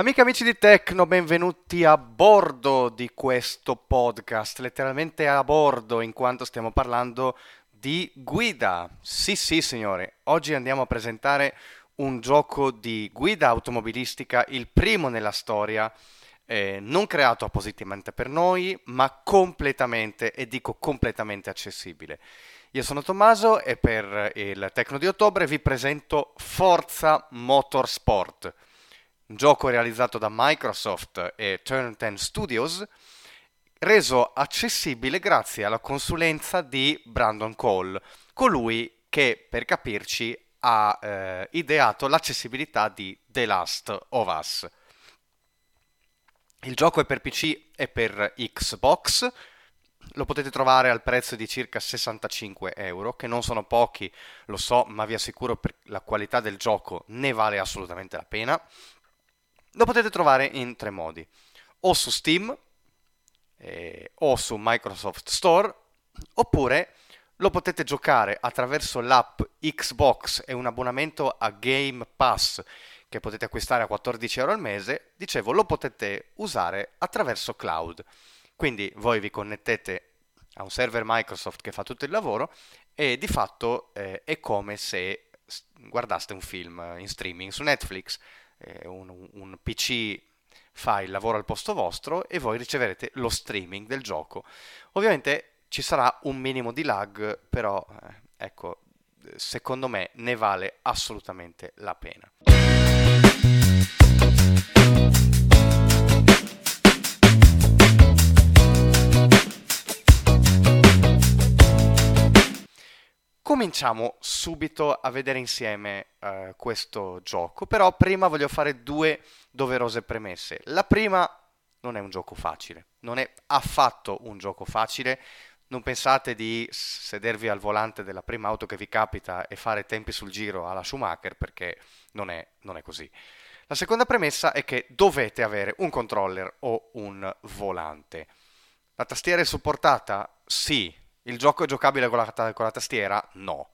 Amiche e amici di Tecno, benvenuti a bordo di questo podcast, letteralmente a bordo in quanto stiamo parlando di guida. Sì, sì, signore, oggi andiamo a presentare un gioco di guida automobilistica, il primo nella storia, eh, non creato appositamente per noi, ma completamente, e dico completamente accessibile. Io sono Tommaso e per il Tecno di ottobre vi presento Forza Motorsport, un gioco realizzato da Microsoft e Turn 10 Studios, reso accessibile grazie alla consulenza di Brandon Cole, colui che, per capirci, ha eh, ideato l'accessibilità di The Last of Us. Il gioco è per PC e per Xbox, lo potete trovare al prezzo di circa 65 euro, che non sono pochi, lo so, ma vi assicuro per la qualità del gioco ne vale assolutamente la pena. Lo potete trovare in tre modi, o su Steam, eh, o su Microsoft Store, oppure lo potete giocare attraverso l'app Xbox. E un abbonamento a Game Pass che potete acquistare a 14 euro al mese, dicevo, lo potete usare attraverso cloud. Quindi voi vi connettete a un server Microsoft che fa tutto il lavoro e di fatto eh, è come se guardaste un film in streaming su Netflix, eh, un, un PC fa il lavoro al posto vostro e voi riceverete lo streaming del gioco. Ovviamente ci sarà un minimo di lag, però eh, ecco, secondo me ne vale assolutamente la pena. Cominciamo subito a vedere insieme uh, questo gioco, però prima voglio fare due doverose premesse. La prima non è un gioco facile, non è affatto un gioco facile, non pensate di sedervi al volante della prima auto che vi capita e fare tempi sul giro alla Schumacher perché non è, non è così. La seconda premessa è che dovete avere un controller o un volante. La tastiera è supportata? Sì, il gioco è giocabile con la, con la tastiera? No.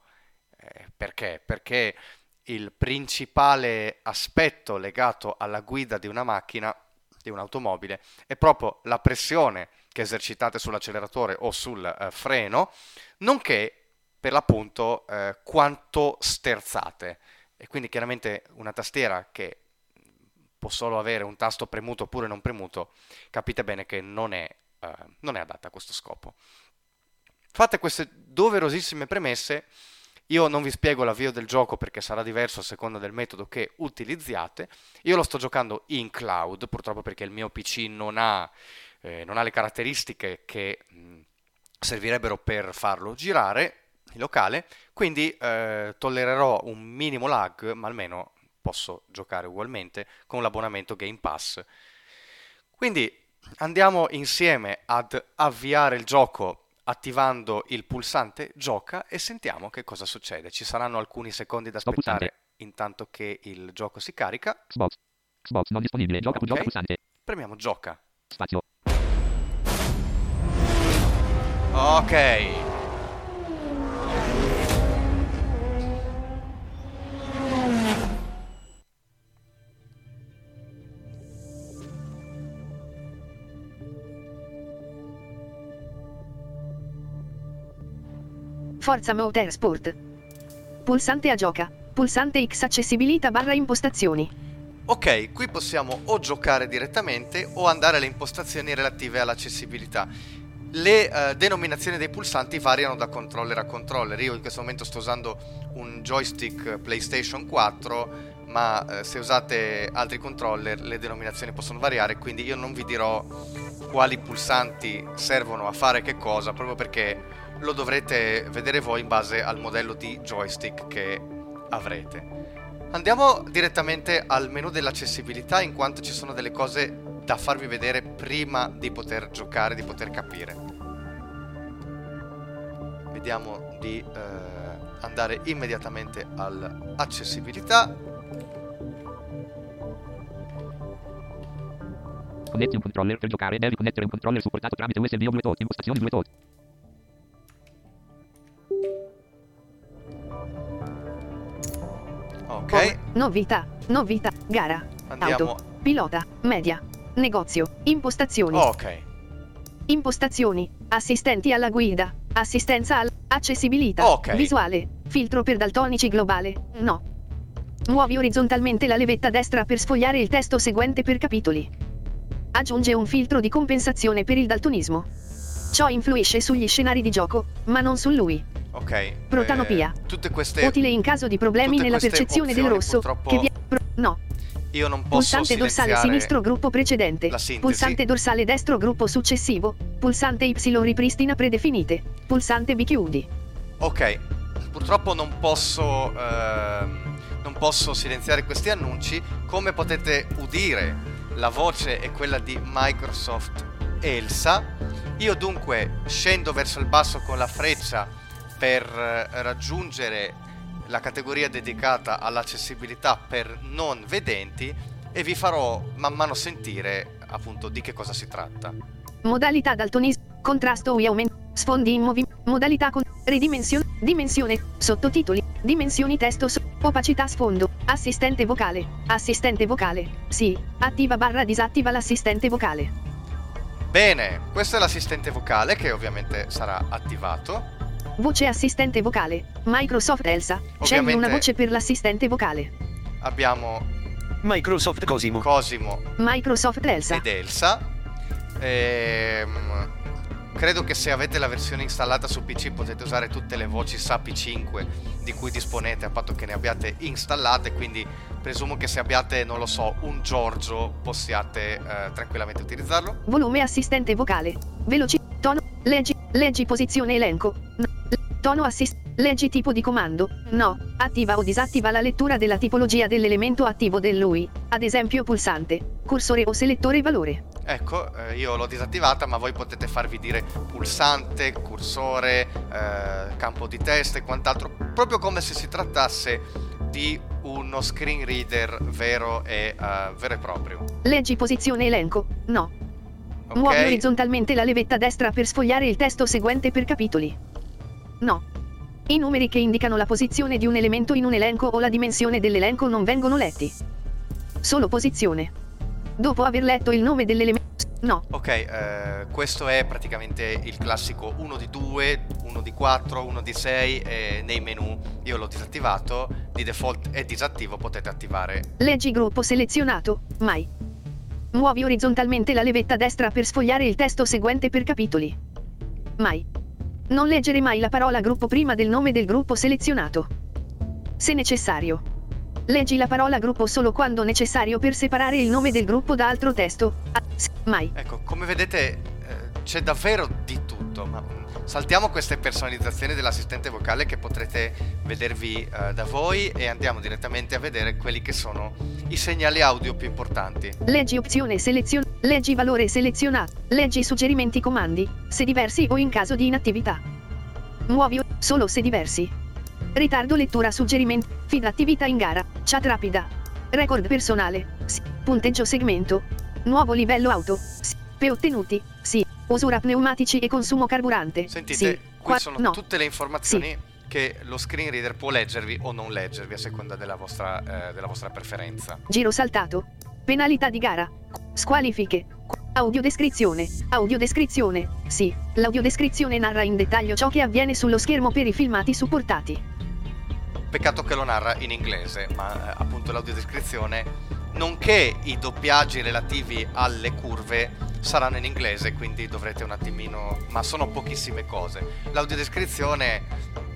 Eh, perché? Perché il principale aspetto legato alla guida di una macchina, di un'automobile, è proprio la pressione che esercitate sull'acceleratore o sul eh, freno, nonché per l'appunto eh, quanto sterzate. E quindi chiaramente una tastiera che può solo avere un tasto premuto oppure non premuto, capite bene che non è, eh, non è adatta a questo scopo. Fatte queste doverosissime premesse, io non vi spiego l'avvio del gioco perché sarà diverso a seconda del metodo che utilizziate. Io lo sto giocando in cloud, purtroppo perché il mio PC non ha, eh, non ha le caratteristiche che mh, servirebbero per farlo girare in locale, quindi eh, tollererò un minimo lag, ma almeno posso giocare ugualmente con l'abbonamento Game Pass. Quindi andiamo insieme ad avviare il gioco attivando il pulsante gioca e sentiamo che cosa succede. Ci saranno alcuni secondi da aspettare intanto che il gioco si carica. Xbox. Xbox non disponibile. Gioca, okay. gioca pulsante. Premiamo gioca. Spazio. Ok. Forza Motorsport. Pulsante a gioca. Pulsante X accessibilità barra impostazioni. Ok, qui possiamo o giocare direttamente o andare alle impostazioni relative all'accessibilità. Le uh, denominazioni dei pulsanti variano da controller a controller. Io in questo momento sto usando un joystick PlayStation 4 ma uh, se usate altri controller le denominazioni possono variare, quindi io non vi dirò quali pulsanti servono a fare che cosa, proprio perché lo dovrete vedere voi in base al modello di joystick che avrete. Andiamo direttamente al menu dell'accessibilità in quanto ci sono delle cose da farvi vedere prima di poter giocare, di poter capire. Vediamo di eh, andare immediatamente all'accessibilità. Connetti un controller per giocare, devi connettere un controller supportato tramite USB o Bluetooth, impostazioni Bluetooth. Ok. Novità, novità, gara. Andiamo auto. pilota, media, negozio, impostazioni, Ok, impostazioni, assistenti alla guida, assistenza al, accessibilità, Ok. visuale, filtro per daltonici globale, no. Muovi orizzontalmente la levetta destra per sfogliare il testo seguente per capitoli. Aggiunge un filtro di compensazione per il daltonismo. Ciò influisce sugli scenari di gioco, ma non su lui. Ok. Protanopia. Eh, tutte queste... Utile in caso di problemi nella percezione del rosso. purtroppo Che vi- no. Io non posso Pulsante dorsale sinistro gruppo precedente. Pulsante dorsale destro gruppo successivo. Pulsante Y ripristina predefinite. Pulsante B chiudi. Ok, purtroppo non posso, ehm, non posso silenziare questi annunci. Come potete udire, la voce è quella di Microsoft Elsa. Io dunque scendo verso il basso con la freccia per eh, raggiungere la categoria dedicata all'accessibilità per non vedenti e vi farò man mano sentire appunto di che cosa si tratta. Modalità daltonismo. Contrasto e aumento. Sfondi in movimento. Modalità con ridimensione. Dimensione. Sottotitoli. Dimensioni testo. so- opacità sfondo. Assistente vocale. Assistente vocale. Sì. Attiva barra disattiva l'assistente vocale. Bene, questo è l'assistente vocale che ovviamente sarà attivato. Voce assistente vocale. Microsoft Elsa. Scegli una voce per l'assistente vocale. Abbiamo Microsoft Cosimo. Cosimo Microsoft Elsa. ed Elsa. Ehm, credo che se avete la versione installata su PC potete usare tutte le voci SAPI 5 di cui disponete a patto che ne abbiate installate, quindi presumo che se abbiate, non lo so, un Giorgio possiate eh, tranquillamente utilizzarlo. Volume assistente vocale. Veloci. Tono. Leggi. Leggi posizione elenco. No. Tono assist. Leggi tipo di comando. No. Attiva o disattiva la lettura della tipologia dell'elemento attivo del lui. Ad esempio pulsante. Cursore o selettore valore. Ecco, eh, io l'ho disattivata, ma voi potete farvi dire pulsante, cursore, eh, campo di testa e quant'altro, proprio come se si trattasse di uno screen reader vero e, eh, vero e proprio. Leggi posizione elenco. No. Ok? Muovi orizzontalmente la levetta destra per sfogliare il testo seguente per capitoli. No. I numeri che indicano la posizione di un elemento in un elenco o la dimensione dell'elenco non vengono letti. Solo posizione. Dopo aver letto il nome dell'elemento. No. Ok, eh, questo è praticamente il classico 1 di 2, 1 di 4, 1 di 6 e nei menu io l'ho disattivato, di default è disattivo, potete attivare. Leggi gruppo selezionato. Mai. Muovi orizzontalmente la levetta destra per sfogliare il testo seguente per capitoli. Mai. Non leggere mai la parola gruppo prima del nome del gruppo selezionato. Se necessario. Leggi la parola gruppo solo quando necessario per separare il nome del gruppo da altro testo. Ah, mai. Ecco, come vedete eh, c'è davvero di tutto, ma saltiamo queste personalizzazioni dell'assistente vocale che potrete vedervi eh, da voi e andiamo direttamente a vedere quelli che sono i segnali audio più importanti. Leggi opzione selezion. Leggi valore selezionato. Leggi suggerimenti comandi, se diversi o in caso di inattività. Muovi o- solo se diversi. Ritardo lettura suggerimenti. Feed attività in gara. Chat rapida. Record personale. Sì. Punteggio segmento. Nuovo livello auto. Sì. P ottenuti. Sì. Usura pneumatici e consumo carburante. Sentite, Sì. qui Qua- sono no. tutte le informazioni che lo screen reader può leggervi o non leggervi a seconda della vostra, eh, della vostra preferenza. Giro saltato. Penalità di gara. Squalifiche. Audiodescrizione. Audiodescrizione. Sì, l'audiodescrizione narra in dettaglio ciò che avviene sullo schermo per i filmati supportati. Peccato che lo narra in inglese, ma eh, appunto l'audiodescrizione, nonché i doppiaggi relativi alle curve saranno in inglese, quindi dovrete un attimino, ma sono pochissime cose. L'audiodescrizione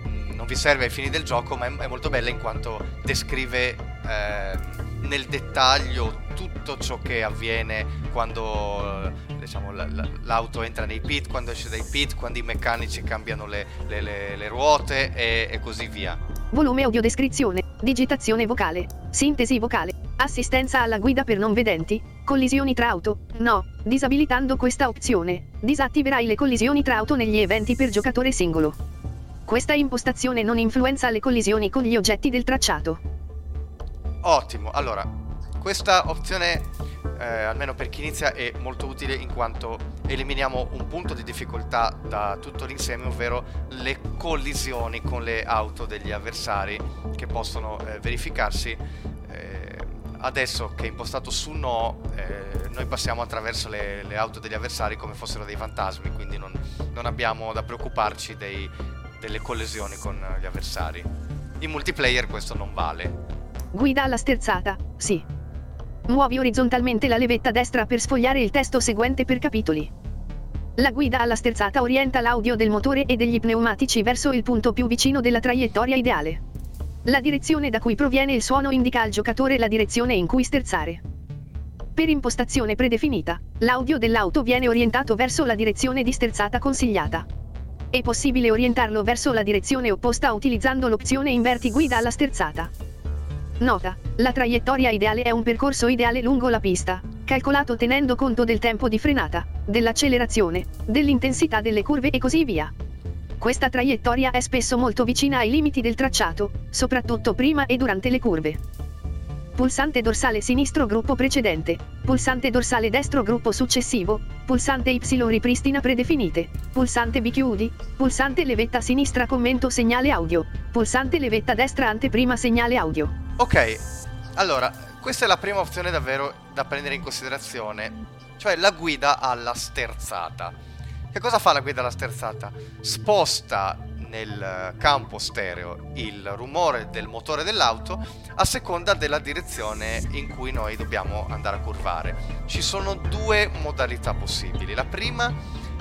mh, non vi serve ai fini del gioco, ma è, molto bella in quanto descrive eh, nel dettaglio tutto ciò che avviene quando eh, diciamo, la- la- l'auto entra nei pit, quando esce dai pit, quando i meccanici cambiano le, le- le- le ruote e- e così via. Volume audiodescrizione. Digitazione vocale. Sintesi vocale. Assistenza alla guida per non vedenti. Collisioni tra auto. No. Disabilitando questa opzione. Disattiverai le collisioni tra auto negli eventi per giocatore singolo. Questa impostazione non influenza le collisioni con gli oggetti del tracciato. Ottimo, allora, questa opzione, eh, almeno per chi inizia, è molto utile in quanto eliminiamo un punto di difficoltà da tutto l'insieme, ovvero le collisioni con le auto degli avversari che possono eh, verificarsi eh, adesso che è impostato su no, eh, noi passiamo attraverso le, le, auto degli avversari come fossero dei fantasmi, quindi non, non abbiamo da preoccuparci dei, delle collisioni con gli avversari. In multiplayer questo non vale. Guida alla sterzata, sì. Muovi orizzontalmente la levetta destra per sfogliare il testo seguente per capitoli. La guida alla sterzata orienta l'audio del motore e degli pneumatici verso il punto più vicino della traiettoria ideale. La direzione da cui proviene il suono indica al giocatore la direzione in cui sterzare. Per impostazione predefinita, l'audio dell'auto viene orientato verso la direzione di sterzata consigliata. È possibile orientarlo verso la direzione opposta utilizzando l'opzione Inverti guida alla sterzata. Nota, la traiettoria ideale è un percorso ideale lungo la pista, calcolato tenendo conto del tempo di frenata, dell'accelerazione, dell'intensità delle curve e così via. Questa traiettoria è spesso molto vicina ai limiti del tracciato, soprattutto prima e durante le curve. Pulsante dorsale sinistro gruppo precedente, pulsante dorsale destro gruppo successivo, pulsante Y ripristina predefinite, pulsante B chiudi, pulsante levetta sinistra commento segnale audio, pulsante levetta destra anteprima segnale audio. Ok, allora, questa è la prima opzione davvero da prendere in considerazione, cioè la guida alla sterzata. Che cosa fa la guida alla sterzata? Sposta nel campo stereo il rumore del motore dell'auto a seconda della direzione in cui noi dobbiamo andare a curvare. Ci sono due modalità possibili. La prima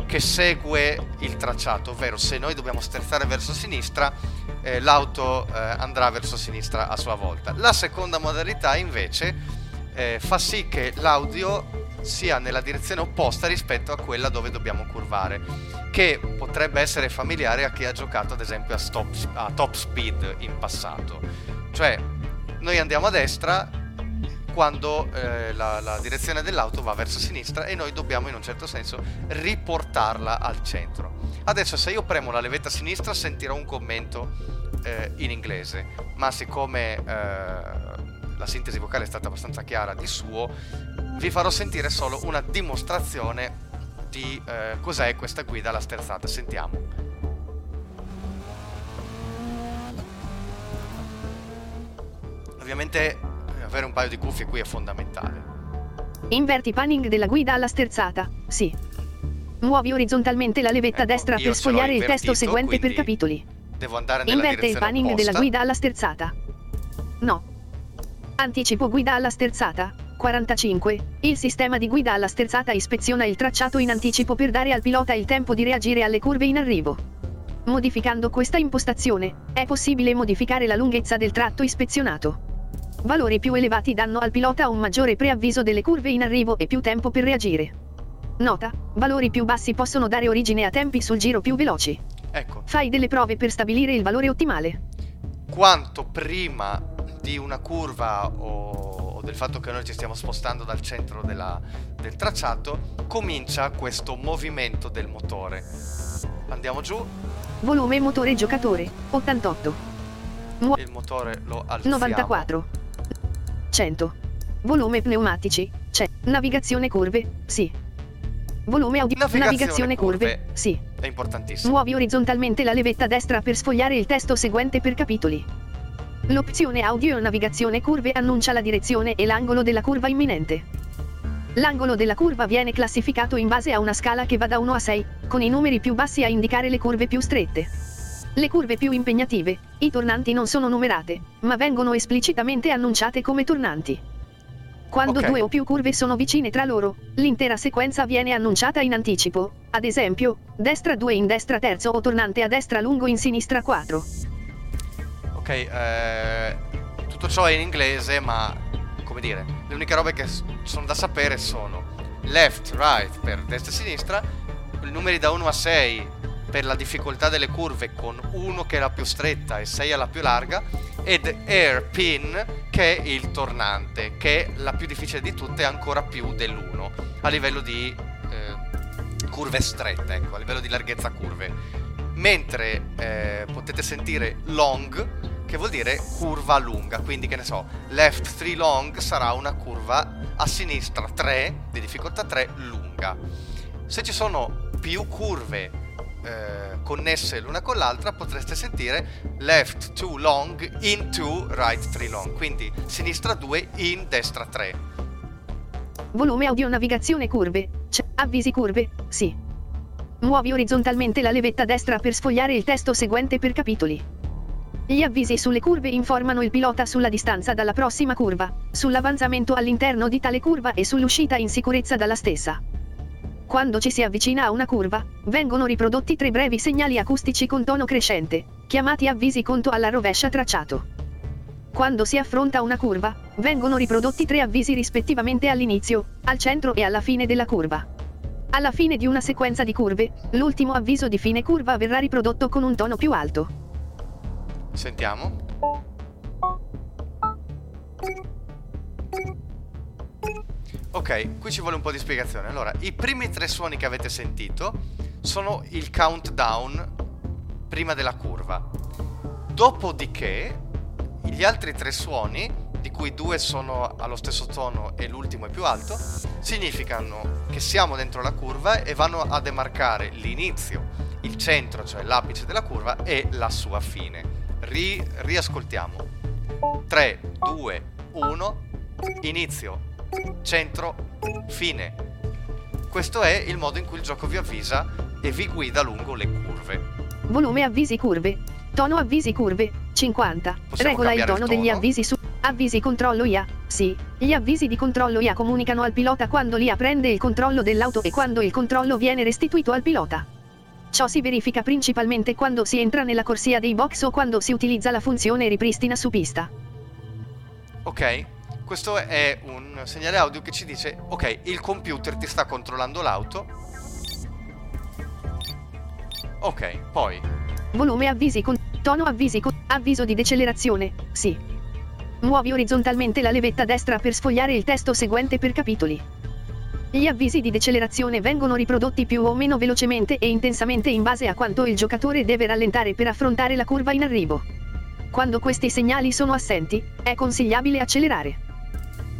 che segue il tracciato, ovvero se noi dobbiamo sterzare verso sinistra, eh, l'auto eh, andrà verso sinistra a sua volta. La seconda modalità invece eh, fa sì che l'audio sia nella direzione opposta rispetto a quella dove dobbiamo curvare, che potrebbe essere familiare a chi ha giocato ad esempio a, stop, a top speed in passato. Cioè, noi andiamo a destra quando eh, la, la, direzione dell'auto va verso sinistra e noi dobbiamo in un certo senso riportarla al centro. Adesso se io premo la levetta sinistra sentirò un commento eh, in inglese, ma siccome eh, la sintesi vocale è stata abbastanza chiara di suo, vi farò sentire solo una dimostrazione di eh, cos'è questa guida alla sterzata. Sentiamo. Ovviamente eh, avere un paio di cuffie qui è fondamentale. Inverti panning della guida alla sterzata, sì. Muovi orizzontalmente la levetta ecco, destra per sfogliare il testo seguente per capitoli. Devo andare nella Inverte il panning opposta. della guida alla sterzata. No. Anticipo guida alla sterzata. 45. Il sistema di guida alla sterzata ispeziona il tracciato in anticipo per dare al pilota il tempo di reagire alle curve in arrivo. Modificando questa impostazione, è possibile modificare la lunghezza del tratto ispezionato. Valori più elevati danno al pilota un maggiore preavviso delle curve in arrivo e più tempo per reagire. Nota, valori più bassi possono dare origine a tempi sul giro più veloci. Ecco. Fai delle prove per stabilire il valore ottimale. Quanto prima di una curva o o del fatto che noi ci stiamo spostando dal centro della, del tracciato, comincia questo movimento del motore. Andiamo giù. Volume motore giocatore 88. Mu- il motore lo alziamo. 94. 100. Volume pneumatici. C'è. Navigazione curve. Sì. Volume audio. Navigazione, Navigazione curve. curve. Sì. È importantissimo. Muovi orizzontalmente la levetta destra per sfogliare il testo seguente per capitoli. L'opzione audio navigazione curve annuncia la direzione e l'angolo della curva imminente. L'angolo della curva viene classificato in base a una scala che va da 1 a 6, con i numeri più bassi a indicare le curve più strette. Le curve più impegnative, i tornanti non sono numerate, ma vengono esplicitamente annunciate come tornanti. Quando okay. due o più curve sono vicine tra loro, l'intera sequenza viene annunciata in anticipo, ad esempio, destra 2 in destra terzo o tornante a destra lungo in sinistra 4 eh, tutto ciò è in inglese, ma come dire, le uniche robe che sono da sapere sono left, right per destra e sinistra, i numeri da 1 a 6 per la difficoltà delle curve con 1 che è la più stretta e 6 è la più larga ed airpin che è il tornante che è la più difficile di tutte ancora più dell'1 a livello di eh, curve strette ecco a livello di larghezza curve. Mentre eh, potete sentire long che vuol dire curva lunga, quindi che ne so, left 3 long sarà una curva a sinistra 3, di difficoltà 3, lunga. Se ci sono più curve eh, connesse l'una con l'altra, potreste sentire left 2 long into right 3 long, quindi sinistra 2 in destra 3. Volume audio navigazione curve. C- avvisi curve. Sì. Muovi orizzontalmente la levetta destra per sfogliare il testo seguente per capitoli. Gli avvisi sulle curve informano il pilota sulla distanza dalla prossima curva, sull'avanzamento all'interno di tale curva e sull'uscita in sicurezza dalla stessa. Quando ci si avvicina a una curva, vengono riprodotti tre brevi segnali acustici con tono crescente, chiamati avvisi conto alla rovescia tracciato. Quando si affronta una curva, vengono riprodotti tre avvisi rispettivamente all'inizio, al centro e alla fine della curva. Alla fine di una sequenza di curve, l'ultimo avviso di fine curva verrà riprodotto con un tono più alto. Sentiamo. Ok, qui ci vuole un po' di spiegazione. Allora, i primi tre suoni che avete sentito sono il countdown prima della curva. Dopodiché, gli altri tre suoni, di cui due sono allo stesso tono e l'ultimo è più alto, significano che siamo dentro la curva e vanno a demarcare l'inizio, il centro, cioè l'apice della curva, e la sua fine. Ri- riascoltiamo. 3, 2, 1, inizio, centro, fine. Questo è il modo in cui il gioco vi avvisa e vi guida lungo le curve. Volume avvisi curve. Tono avvisi curve. 50. Possiamo Regola il cambiare il tono degli tono? avvisi su. Avvisi controllo IA. Sì. Gli avvisi di controllo IA comunicano al pilota quando l'IA prende il controllo dell'auto e quando il controllo viene restituito al pilota. Ciò si verifica principalmente quando si entra nella corsia dei box o quando si utilizza la funzione ripristina su pista. Ok? Questo è un segnale audio che ci dice, ok, il computer ti sta controllando l'auto. Ok, poi Volume avvisi con tono avvisi con avviso di decelerazione. Sì. Muovi orizzontalmente la levetta destra per sfogliare il testo seguente per capitoli. Gli avvisi di decelerazione vengono riprodotti più o meno velocemente e intensamente in base a quanto il giocatore deve rallentare per affrontare la curva in arrivo. Quando questi segnali sono assenti, è consigliabile accelerare.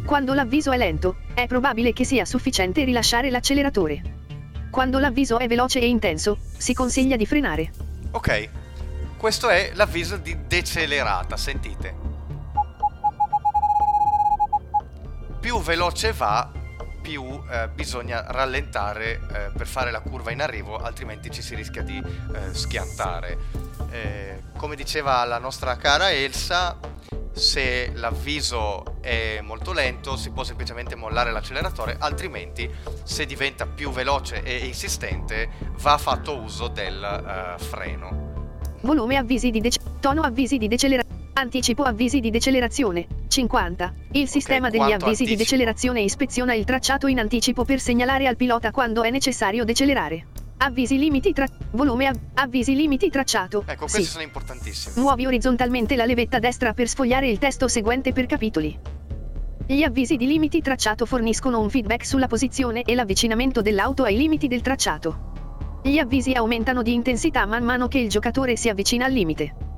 Quando l'avviso è lento, è probabile che sia sufficiente rilasciare l'acceleratore. Quando l'avviso è veloce e intenso, si consiglia di frenare. Ok, questo è l'avviso di decelerata, sentite. Più veloce va, più eh, bisogna rallentare eh, per fare la curva in arrivo, altrimenti ci si rischia di eh, schiantare. Eh, come diceva la nostra cara Elsa, se l'avviso è molto lento si può semplicemente mollare l'acceleratore, altrimenti se diventa più veloce e insistente va fatto uso del eh, freno. Volume avvisi di dec- tono avvisi di decelerazione. Anticipo avvisi di decelerazione. 50. Il sistema degli quanto avvisi di anticipo? decelerazione ispeziona il tracciato in anticipo per segnalare al pilota quando è necessario decelerare. Avvisi limiti tra volume av- avvisi limiti tracciato. Ecco, questi Sì. sono importantissimi. Muovi orizzontalmente la levetta destra per sfogliare il testo seguente per capitoli. Gli avvisi di limiti tracciato forniscono un feedback sulla posizione e l'avvicinamento dell'auto ai limiti del tracciato. Gli avvisi aumentano di intensità man mano che il giocatore si avvicina al limite.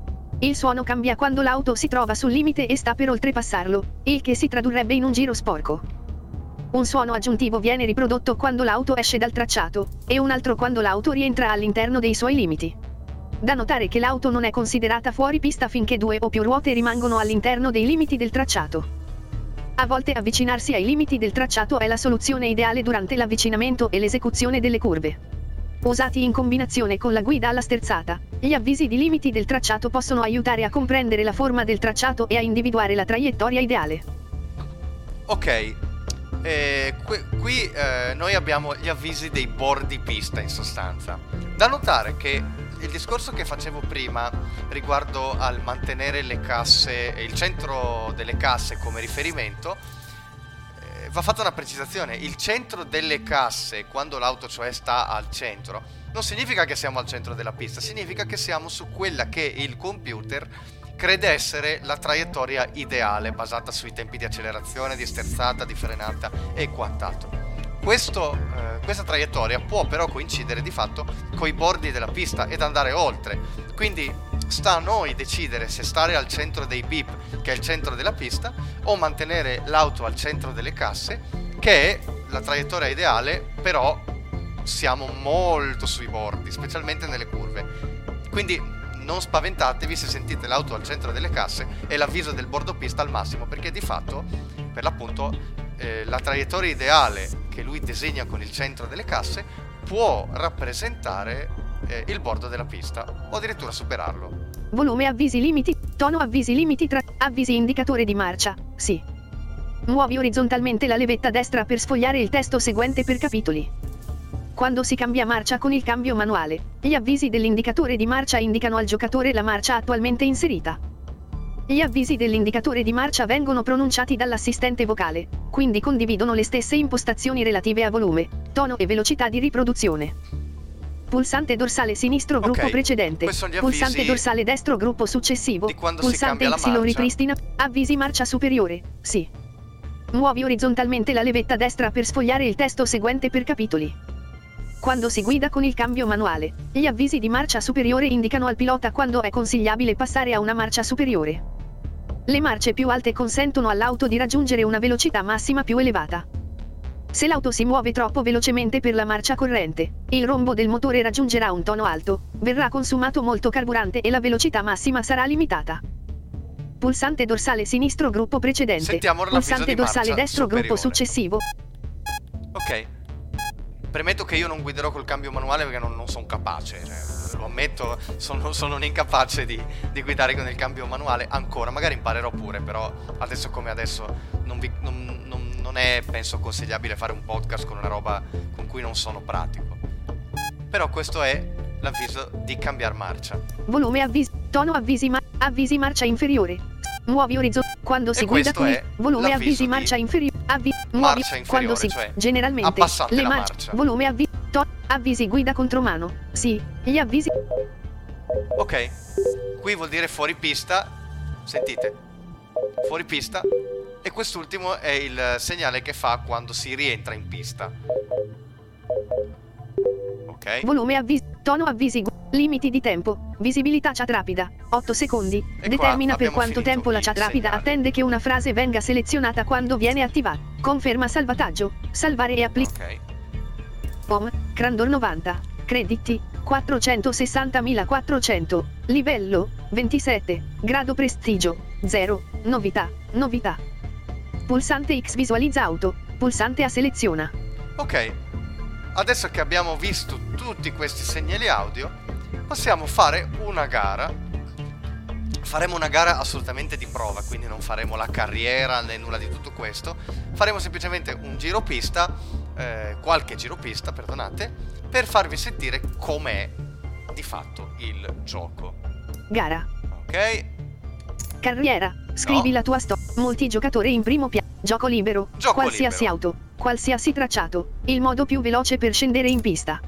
Il suono cambia quando l'auto si trova sul limite e sta per oltrepassarlo, il che si tradurrebbe in un giro sporco. Un suono aggiuntivo viene riprodotto quando l'auto esce dal tracciato, e un altro quando l'auto rientra all'interno dei suoi limiti. Da notare che l'auto non è considerata fuori pista finché due o più ruote rimangono all'interno dei limiti del tracciato. A volte avvicinarsi ai limiti del tracciato è la soluzione ideale durante l'avvicinamento e l'esecuzione delle curve. Usati in combinazione con la guida alla sterzata, gli avvisi di limiti del tracciato possono aiutare a comprendere la forma del tracciato e a individuare la traiettoria ideale. Ok, eh, qui, qui, eh, noi abbiamo gli avvisi dei bordi pista in sostanza. Da notare che il discorso che facevo prima riguardo al mantenere le casse, il centro delle casse come riferimento, va fatta una precisazione. Il centro delle casse, quando l'auto cioè sta al centro, non significa che siamo al centro della pista, significa che siamo su quella che il computer crede essere la traiettoria ideale basata sui tempi di accelerazione, di sterzata, di frenata e quant'altro. Questo, eh, questa traiettoria può però coincidere di fatto con i bordi della pista ed andare oltre. Quindi sta a noi decidere se stare al centro dei beep, che è il centro della pista, o mantenere l'auto al centro delle casse, che è la traiettoria ideale, però siamo molto sui bordi, specialmente nelle curve. Quindi non spaventatevi se sentite l'auto al centro delle casse e l'avviso del bordo pista al massimo, perché di fatto, per l'appunto, eh, la traiettoria ideale che lui disegna con il centro delle casse può rappresentare eh, il bordo della pista o addirittura superarlo. Volume avvisi limiti. Tono avvisi limiti tra avvisi indicatore di marcia. Sì. Muovi orizzontalmente la levetta destra per sfogliare il testo seguente per capitoli. Quando si cambia marcia con il cambio manuale, gli avvisi dell'indicatore di marcia indicano al giocatore la marcia attualmente inserita. Gli avvisi dell'indicatore di marcia vengono pronunciati dall'assistente vocale, quindi condividono le stesse impostazioni relative a volume, tono e velocità di riproduzione. Pulsante dorsale sinistro gruppo Ok, precedente. Pulsante dorsale destro gruppo successivo. Pulsante Y ripristina. Avvisi marcia superiore. Sì. Muovi orizzontalmente la levetta destra per sfogliare il testo seguente per capitoli. Quando si guida con il cambio manuale, gli avvisi di marcia superiore indicano al pilota quando è consigliabile passare a una marcia superiore. Le marce più alte consentono all'auto di raggiungere una velocità massima più elevata. Se l'auto si muove troppo velocemente per la marcia corrente, il rombo del motore raggiungerà un tono alto, verrà consumato molto carburante e la velocità massima sarà limitata. Pulsante dorsale sinistro gruppo precedente. Sentiamo Pulsante dorsale destro gruppo superiore. successivo. Ok. Premetto che io non guiderò col cambio manuale perché non, non sono capace, cioè, lo ammetto, sono, sono un incapace di, di guidare con il cambio manuale ancora, magari imparerò pure, però adesso come adesso non, vi- non- non- è, penso, consigliabile fare un podcast con una roba con cui non sono pratico. Però questo è l'avviso di cambiare marcia. Volume avvisi. Tono avvisi, ma- avvisi marcia inferiore. Muovi orizzonte. Quando si E guida è volume avvisi marcia inferiore. Avvi- muovi marcia inferiore, quando si cioè generalmente le marce- marcia. Volume avvisi. To- avvisi guida contromano. Sì, gli avvisi. Ok, qui vuol dire fuori pista, sentite, fuori pista, e quest'ultimo è il segnale che fa quando si rientra in pista. Ok, Volume avvisi. Tono avvisi. Limiti di tempo. Visibilità chat rapida. 8 secondi. E Determina per quanto tempo la chat rapida segnali. attende che una frase venga selezionata quando viene attivata. Conferma salvataggio. Salvare e applicare. ok, Home, Crandor 90, crediti, 460.400, livello, 27, grado prestigio, 0, novità, novità. Pulsante X visualizza auto, pulsante A seleziona. ok. Adesso che abbiamo visto tutti questi segnali audio, possiamo fare una gara. Faremo una gara assolutamente di prova, quindi non faremo la carriera né nulla di tutto questo. Faremo semplicemente un giro pista, eh, qualche giro pista, perdonate, per farvi sentire com'è di fatto il gioco. Gara, Ok? carriera, scrivi No. la tua storia, multigiocatore in primo piano, gioco libero, Gioco qualsiasi libero. auto, qualsiasi tracciato, il modo più veloce per scendere in pista.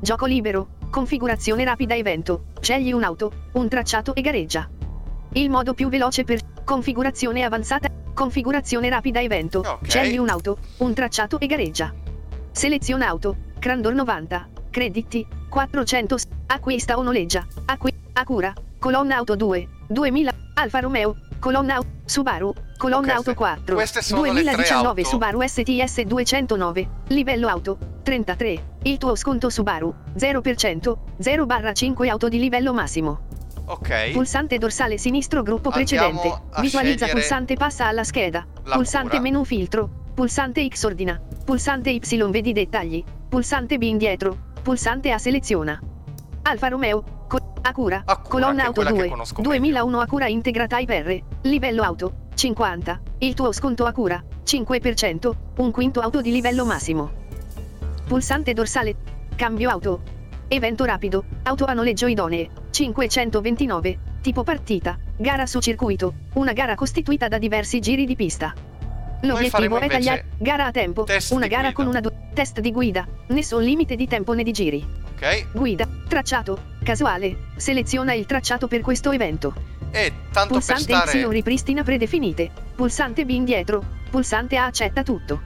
Gioco libero, configurazione rapida evento, scegli un'auto, un tracciato e gareggia. Il modo più veloce per configurazione avanzata, configurazione rapida evento, Ok. scegli un'auto, un tracciato e gareggia. Seleziona auto, Crandor 90, crediti, 400, s- acquista o noleggia, acqui, Acura, colonna auto 2, 2000, Alfa Romeo, colonna Subaru, colonna Queste- auto 4, queste sono le tre 2019 auto. Subaru STS 209, livello auto, 33, il tuo sconto Subaru, 0%, 0-5 auto di livello massimo. Ok. Pulsante dorsale sinistro gruppo Andiamo precedente. Visualizza pulsante passa alla scheda. Pulsante cura. menu filtro. Pulsante X ordina. Pulsante Y vedi dettagli. Pulsante B indietro. Pulsante A seleziona. Alfa Romeo. Acura. Acura, colonna auto quella che 2. conosco 2001 Acura Integra Type R. Livello auto. 50. Il tuo sconto Acura. 5%. Un quinto auto di livello massimo. Pulsante dorsale. Cambio auto. Evento rapido. Auto a noleggio idonee. 529. Tipo partita. Gara su circuito. Una gara costituita da diversi giri di pista. L'obiettivo è tagliare gara a tempo. Una gara guida. con una du- test di guida. Nessun limite di tempo né di giri. Ok? Guida. Tracciato. Casuale. Seleziona il tracciato per questo evento. E tanto per Pulsante stare Y ripristina predefinite. Pulsante B indietro. Pulsante A accetta tutto.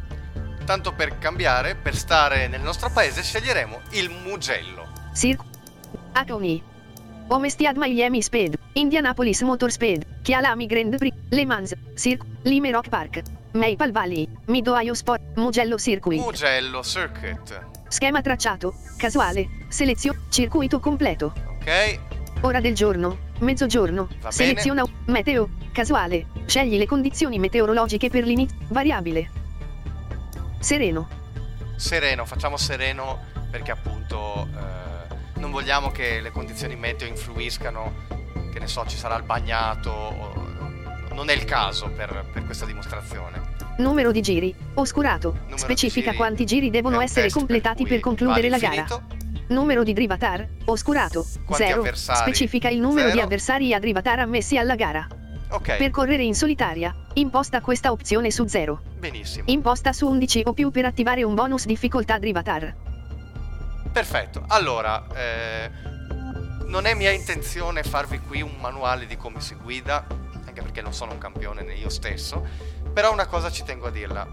tanto per cambiare, per stare nel nostro paese sceglieremo il Mugello. Circ. Aconi. Omestiad Miami Speed. Indianapolis Motor Speed. Chialami Grand Prix. Le Mans. Circ. Lime Rock Park. Maple Valley. Mid Ohio Sport. Mugello Circuit. Mugello Circuit. Schema tracciato. Casuale. Selezio. Circuito completo. Ok, Ora del giorno. Mezzogiorno. Va Seleziona meteo. Casuale. Scegli le condizioni meteorologiche per l'inizio. Variabile. Sereno. sereno, facciamo sereno perché appunto eh, non vogliamo che le condizioni meteo influiscano, che ne so, ci sarà il bagnato, o- non è il caso per, per questa dimostrazione. Numero di giri. Oscurato. Numero Specifica di giri quanti giri devono essere completati cui per concludere la gara. Numero di drivatar. Oscurato. Quanti 0. avversari? Specifica il numero di Zero. avversari a drivatar ammessi alla gara. Ok, Per correre in solitaria. Imposta questa opzione su 0. benissimo. Imposta su 11 o più per attivare un bonus difficoltà drivatar. Perfetto, allora, eh, non è mia intenzione farvi qui un manuale di come si guida, anche perché non sono un campione né io stesso, però una cosa ci tengo a dirla.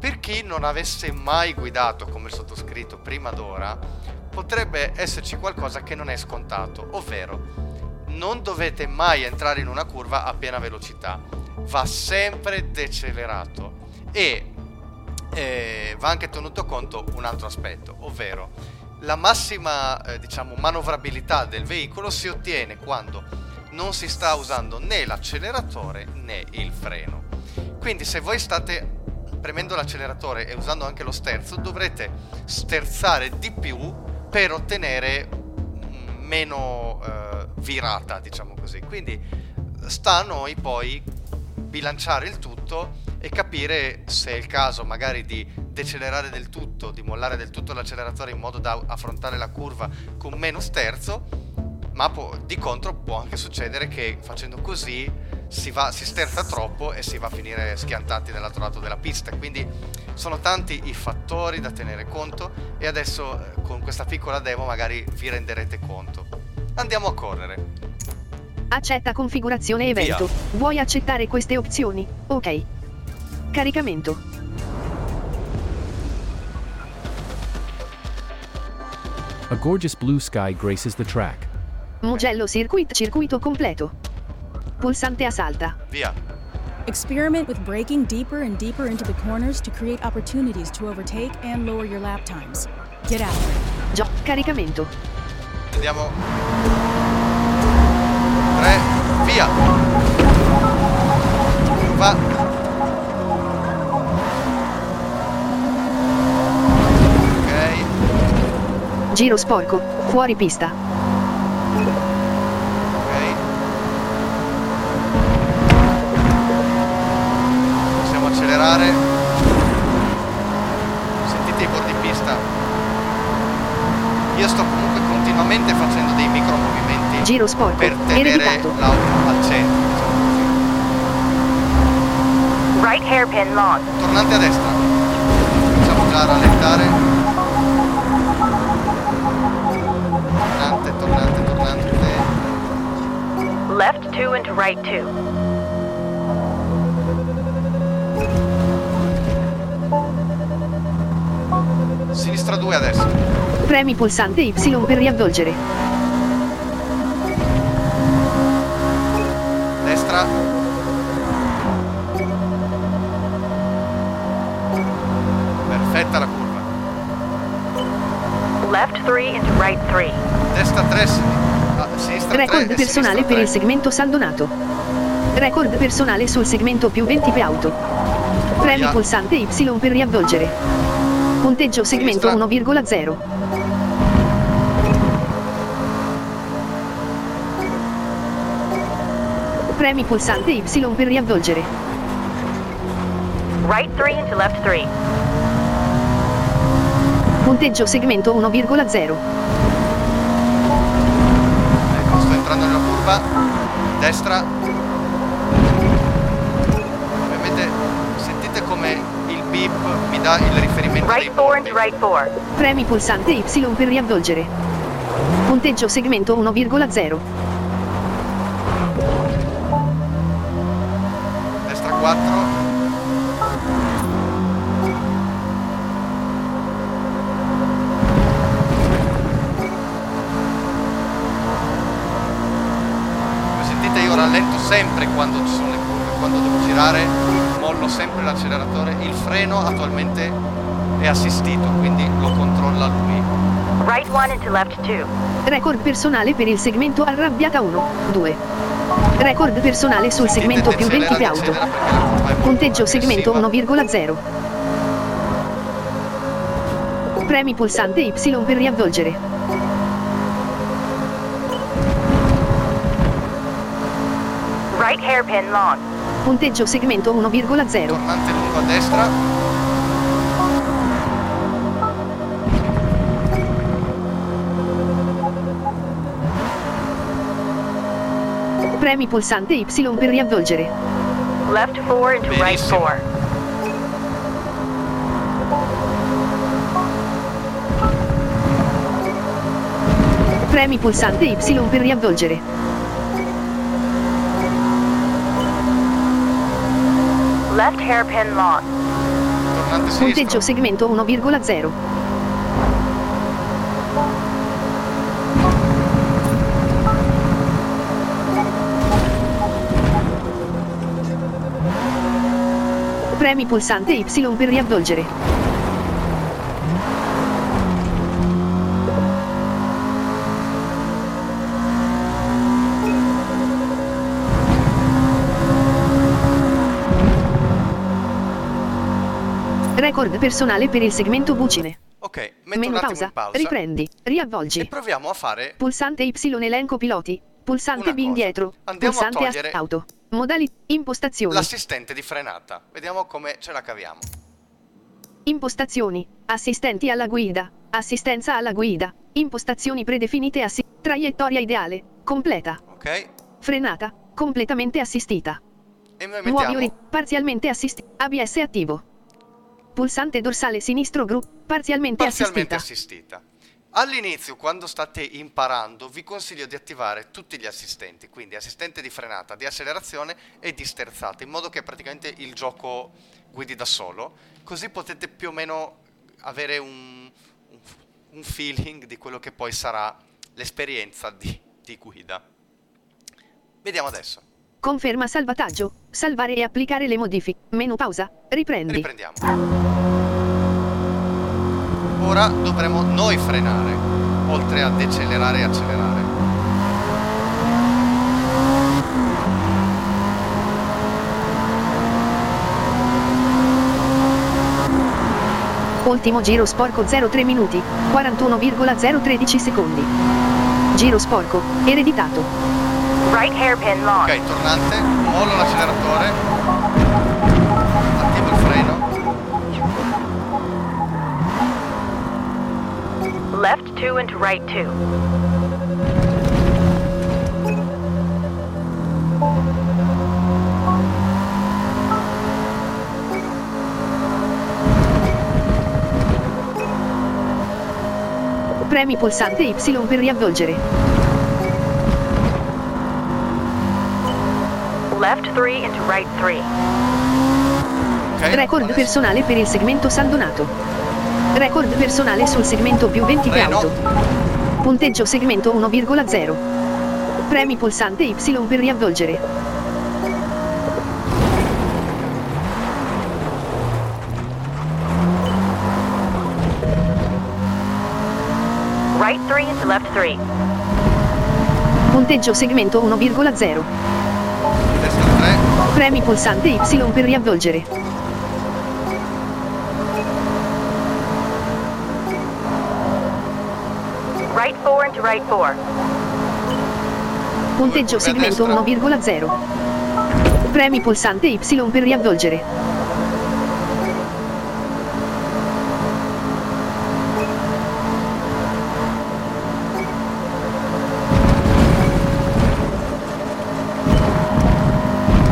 Per chi non avesse mai guidato come il sottoscritto prima d'ora, potrebbe esserci qualcosa che non è scontato, ovvero non dovete mai entrare in una curva a piena velocità, va sempre decelerato e eh, va anche tenuto conto un altro aspetto, ovvero la massima eh, diciamo manovrabilità del veicolo si ottiene quando non si sta usando né l'acceleratore né il freno. Quindi se voi state premendo l'acceleratore e usando anche lo sterzo, dovrete sterzare di più per ottenere mm, meno eh, virata, diciamo così. Quindi sta a noi poi bilanciare il tutto e capire se è il caso magari di decelerare del tutto, di mollare del tutto l'acceleratore in modo da affrontare la curva con meno sterzo, ma può- di contro può anche succedere che facendo così si, va, si sterza troppo e si va a finire schiantati dall'altro lato della pista. Quindi sono tanti i fattori da tenere conto e adesso eh, con questa piccola demo magari vi renderete conto. Andiamo a correre. Accetta configurazione evento. Vuoi accettare queste opzioni? Ok. Caricamento. A gorgeous blue sky graces the track. Mugello Circuit circuito completo. Pulsante a salta. Via. Experiment with braking deeper and deeper into the corners to create opportunities to overtake and lower your lap times. Get out. Gio- caricamento. Andiamo. 3, via. Va. Ok, Giro sporco. Fuori pista. Accelerare. Sentite i bordi pista. Io sto comunque continuamente facendo dei micro movimenti Giro sporco. per tenere l'auto al centro. Right hairpin long. Tornante a destra. Facciamo già rallentare. Tornante, tornante, tornante. Left 2 into right 2. Sinistra 2 adesso. Premi pulsante Y per riavvolgere. Destra. Perfetta la curva. Left 3 into right 3. Destra 3. sinistra 3. Record personale per il segmento saldonato. Record personale sul segmento più 20 per auto. Premi pulsante Y per riavvolgere. Punteggio segmento Sinistra. 1,0. Premi pulsante Y per riavvolgere. Right 3 into left 3. Punteggio segmento 1,0. Ecco, sto entrando nella curva. Destra. Ovviamente sentite come il beep mi dà il Right 4 bordi. into right 4. Premi pulsante Y per riavvolgere. Punteggio segmento 1,0. Destra 4. Come sentite io rallento sempre quando ci sono le curve, quando devo girare mollo sempre l'acceleratore, il freno attualmente è assistito, quindi lo controlla lui. Right 1 into left 2. Record personale per il segmento arrabbiata 1, 2. Record personale sul segmento più 20 più auto. Punteggio segmento 1,0. Premi pulsante Y per riavvolgere. Right hairpin long. Punteggio segmento 1,0. Tornante lungo a destra. Premi pulsante Y per riavvolgere. Left 4 into right Benissimo. 4. Premi pulsante Y per riavvolgere. Left hairpin long. Tornante Punteggio segmento 1,0. Premi pulsante Y per riavvolgere. Record personale per il segmento bucine. Ok, metto attimo pausa. pausa. Riprendi. E Riavvolgi. proviamo a fare Pulsante Y elenco piloti. Pulsante B indietro. Andiamo a Pulsante togliere auto. Modalità. Impostazioni. l'assistente di frenata. Vediamo come ce la caviamo. Impostazioni. Assistenti alla guida. Assistenza alla guida. Impostazioni predefinite assi- Traiettoria ideale. Completa. Ok? Frenata. Completamente assistita. E noi Nuovi mettiamo ori- Parzialmente assistita. ABS attivo. Pulsante dorsale sinistro gru. Parzialmente, parzialmente assistita. assistita. All'inizio, quando state imparando, vi consiglio di attivare tutti gli assistenti, quindi assistente di frenata, di accelerazione e di sterzata, in modo che praticamente il gioco guidi da solo, così potete più o meno avere un, un- un feeling di quello che poi sarà l'esperienza di, di guida. Vediamo adesso. Conferma salvataggio. Salvare e applicare le modifiche. Menu pausa. Riprendi. Riprendiamo. Ora dovremo noi frenare, oltre a decelerare e accelerare. Ultimo giro sporco 03 minuti, 41,013 secondi. Giro sporco, ereditato. Right hairpin long. Ok, tornante, mollo l'acceleratore, Left 2 into right 2. Premi pulsante Y per riavvolgere. Left 3 into right 3. ok? Record adesso personale per il segmento saldonato. Record personale sul segmento più 20 più Freno. auto. Punteggio segmento 1,0. Premi pulsante Y per riavvolgere. Right 3 into left 3. Punteggio segmento 1,0. destra 3, Premi pulsante Y per riavvolgere. Punteggio segmento curve a 1,0. Premi pulsante Y per riavvolgere.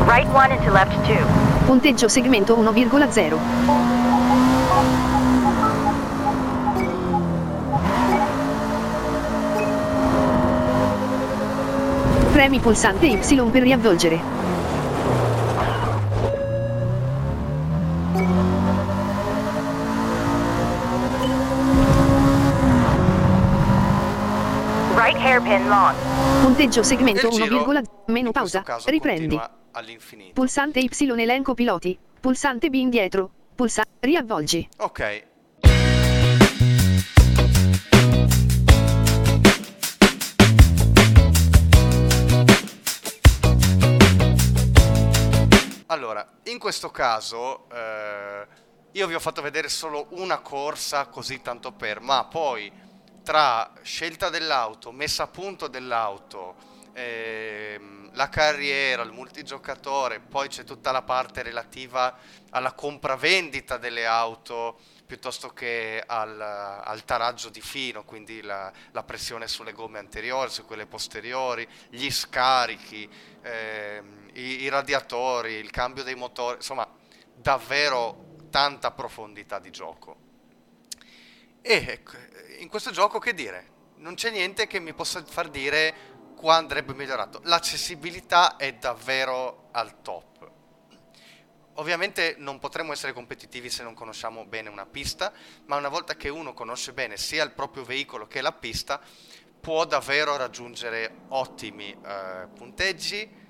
Right 1 into left 2. Punteggio segmento 1,0. Premi pulsante Y per riavvolgere. Right hairpin long. Punteggio segmento e il giro, 1,0. Menu in pausa. Riprendi. Pulsante Y elenco piloti. Pulsante B indietro. Pulsante. Riavvolgi. Ok, in questo caso eh, io vi ho fatto vedere solo una corsa così tanto per, ma poi tra scelta dell'auto, messa a punto dell'auto, ehm, la carriera, il multigiocatore, poi c'è tutta la parte relativa alla compravendita delle auto piuttosto che al, al taraggio di fino, quindi la, la, pressione sulle gomme anteriori, su quelle posteriori, gli scarichi, ehm, i, i radiatori, il cambio dei motori, insomma davvero tanta profondità di gioco. E ecco, in questo gioco che dire? Non c'è niente che mi possa far dire qua andrebbe migliorato. L'accessibilità è davvero al top. Ovviamente non potremo essere competitivi se non conosciamo bene una pista, ma una volta che uno conosce bene sia il proprio veicolo che la pista, può davvero raggiungere ottimi eh, punteggi,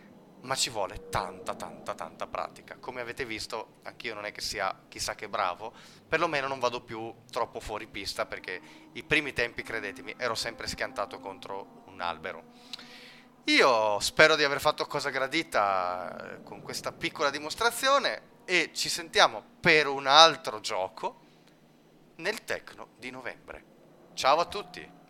ma ci vuole tanta, tanta, tanta pratica. Come avete visto, anch'io non è che sia chissà che bravo, perlomeno non vado più troppo fuori pista perché i primi tempi, credetemi, ero sempre schiantato contro un albero. Io spero di aver fatto cosa gradita eh, con questa piccola dimostrazione e ci sentiamo per un altro gioco nel Tecno di novembre. Ciao a tutti!